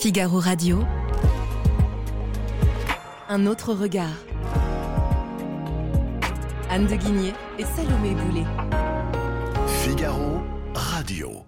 Figaro Radio. Un autre regard. Anne de Guigné et Salomé Boulet. Figaro Radio.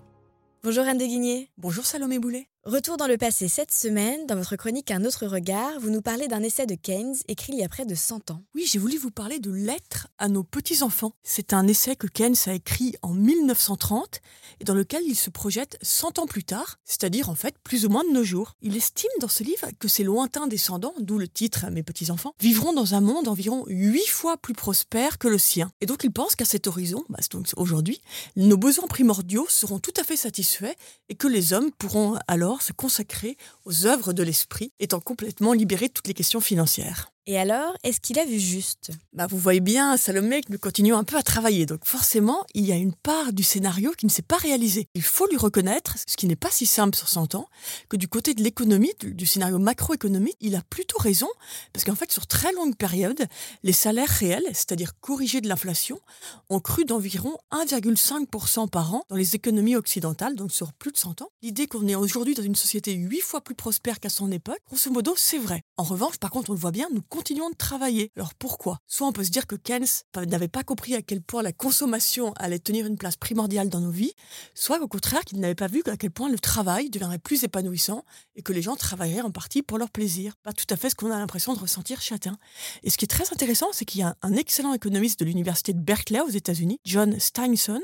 Bonjour Anne de Guigné. Bonjour Salomé Boulet. Retour dans le passé cette semaine, dans votre chronique Un autre regard, vous nous parlez d'un essai de Keynes écrit il y a près de 100 ans. Oui, j'ai voulu vous parler de Lettres à nos petits-enfants. C'est un essai que Keynes a écrit en 1930 et dans lequel il se projette 100 ans plus tard, c'est-à-dire en fait plus ou moins de nos jours. Il estime dans ce livre que ses lointains descendants, d'où le titre mes petits-enfants, vivront dans un monde environ 8 fois plus prospère que le sien. Et donc il pense qu'à cet horizon, bah, donc aujourd'hui, nos besoins primordiaux seront tout à fait satisfaits et que les hommes pourront alors se consacrer aux œuvres de l'esprit, étant complètement libéré de toutes les questions financières. Et alors, est-ce qu'il a vu juste? Bah, Vous voyez bien, Salomé, que nous continuons un peu à travailler. Donc forcément, il y a une part du scénario qui ne s'est pas réalisée. Il faut lui reconnaître, ce qui n'est pas si simple sur 100 ans, que du côté de l'économie, du scénario macroéconomique, il a plutôt raison, parce qu'en fait, sur très longue période, les salaires réels, c'est-à-dire corrigés de l'inflation, ont cru d'environ 1,5% par an dans les économies occidentales, donc sur plus de 100 ans. L'idée qu'on est aujourd'hui dans une société 8 fois plus prospère qu'à son époque, grosso modo, c'est vrai. En revanche, par contre, on le voit bien, nous continuons de travailler. Alors pourquoi? Soit on peut se dire que Keynes n'avait pas compris à quel point la consommation allait tenir une place primordiale dans nos vies, soit au contraire qu'il n'avait pas vu à quel point le travail deviendrait plus épanouissant et que les gens travailleraient en partie pour leur plaisir. Pas tout à fait ce qu'on a l'impression de ressentir chacun. Et ce qui est très intéressant, c'est qu'il y a un excellent économiste de l'université de Berkeley aux États-Unis, John Steinson,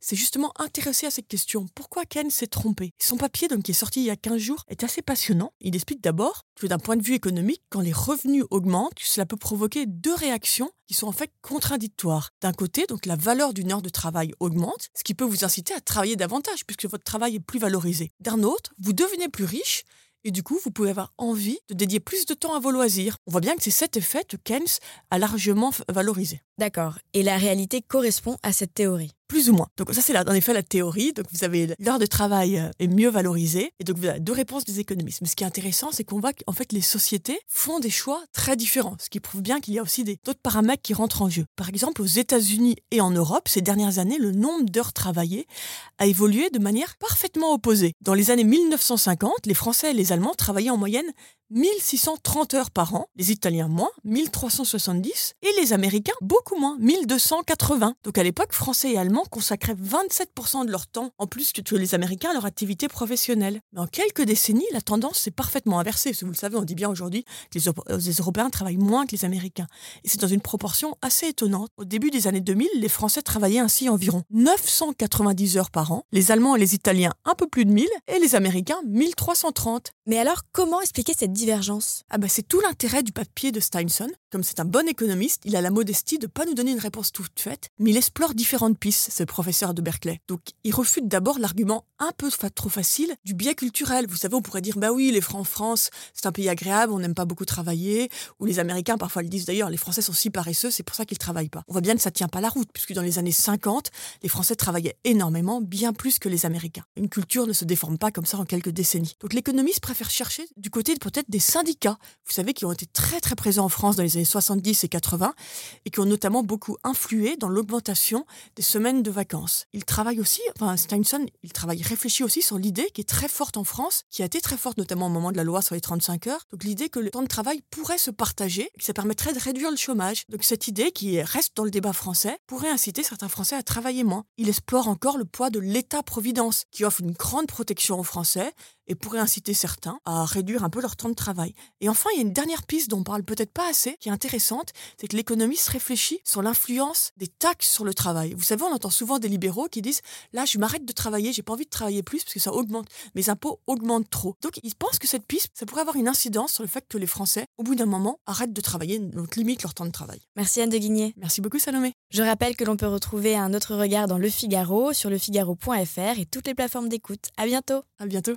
s'est justement intéressé à cette question. Pourquoi Keynes s'est trompé? Son papier, donc, qui est sorti il y a 15 jours, est assez passionnant. Il explique d'abord que d'un point de vue économique, quand les revenus augmentent, cela peut provoquer deux réactions qui sont en fait contradictoires. D'un côté, donc la valeur d'une heure de travail augmente, ce qui peut vous inciter à travailler davantage puisque votre travail est plus valorisé. D'un autre, vous devenez plus riche et du coup, vous pouvez avoir envie de dédier plus de temps à vos loisirs. On voit bien que c'est cet effet que Keynes a largement valorisé. D'accord. Et la réalité correspond à cette théorie plus ou moins. Donc ça c'est là, en effet la théorie. Donc vous avez l'heure de travail euh, est mieux valorisée et donc vous avez deux réponses des économistes. Mais ce qui est intéressant, c'est qu'on voit qu'en fait les sociétés font des choix très différents, ce qui prouve bien qu'il y a aussi d'autres paramètres qui rentrent en jeu. Par exemple, aux États-Unis et en Europe, ces dernières années, le nombre d'heures travaillées a évolué de manière parfaitement opposée. Dans les années 1950, les Français et les Allemands travaillaient en moyenne 1630 heures par an, les Italiens moins, 1370, et les Américains beaucoup moins, 1280. Donc à l'époque, Français et Allemands consacraient 27% de leur temps en plus que les Américains à leur activité professionnelle. Mais en quelques décennies, la tendance s'est parfaitement inversée. vous le savez, on dit bien aujourd'hui que les, Européens travaillent moins que les Américains. Et c'est dans une proportion assez étonnante. Au début des années 2000, les Français travaillaient ainsi environ 990 heures par an, les Allemands et les Italiens un peu plus de 1000, et les Américains 1330. Mais alors, comment expliquer cette Ah bah c'est tout l'intérêt du papier de Steinson. Comme c'est un bon économiste, il a la modestie de pas nous donner une réponse toute faite, mais il explore différentes pistes, ce professeur de Berkeley. Donc il refute d'abord l'argument un peu trop facile du biais culturel. Vous savez, on pourrait dire bah oui, les Francs en France, c'est un pays agréable, on n'aime pas beaucoup travailler, ou les Américains parfois le disent d'ailleurs, les Français sont si paresseux, c'est pour ça qu'ils travaillent pas. On voit bien que ça tient pas la route, puisque dans les années 50, les Français travaillaient énormément, bien plus que les Américains. Une culture ne se déforme pas comme ça en quelques décennies. Donc l'économiste préfère chercher du côté peut-être des syndicats, vous savez, qui ont été très très présents en France dans les années 70 et 80 et qui ont notamment beaucoup influé dans l'augmentation des semaines de vacances. Il travaille aussi, enfin Steinson, il travaille, réfléchit aussi sur l'idée qui est très forte en France, qui a été très forte notamment au moment de la loi sur les 35 heures, donc l'idée que le temps de travail pourrait se partager, que ça permettrait de réduire le chômage. Donc cette idée qui reste dans le débat français pourrait inciter certains Français à travailler moins. Il explore encore le poids de l'État-providence, qui offre une grande protection aux Français et pourrait inciter certains à réduire un peu leur temps de travail. Et enfin, il y a une dernière piste dont on parle peut-être pas assez, qui est intéressante, c'est que l'économiste réfléchit sur l'influence des taxes sur le travail. Vous savez, on entend souvent des libéraux qui disent là, je m'arrête de travailler, j'ai pas envie de travailler plus parce que ça augmente, mes impôts augmentent trop. Donc, ils pensent que cette piste, ça pourrait avoir une incidence sur le fait que les Français, au bout d'un moment, arrêtent de travailler, donc limitent leur temps de travail. Merci Anne de Guigné. Merci beaucoup Salomé. Je rappelle que l'on peut retrouver un autre regard dans Le Figaro, sur lefigaro.fr et toutes les plateformes d'écoute. À bientôt. À bientôt.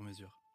sur mesure.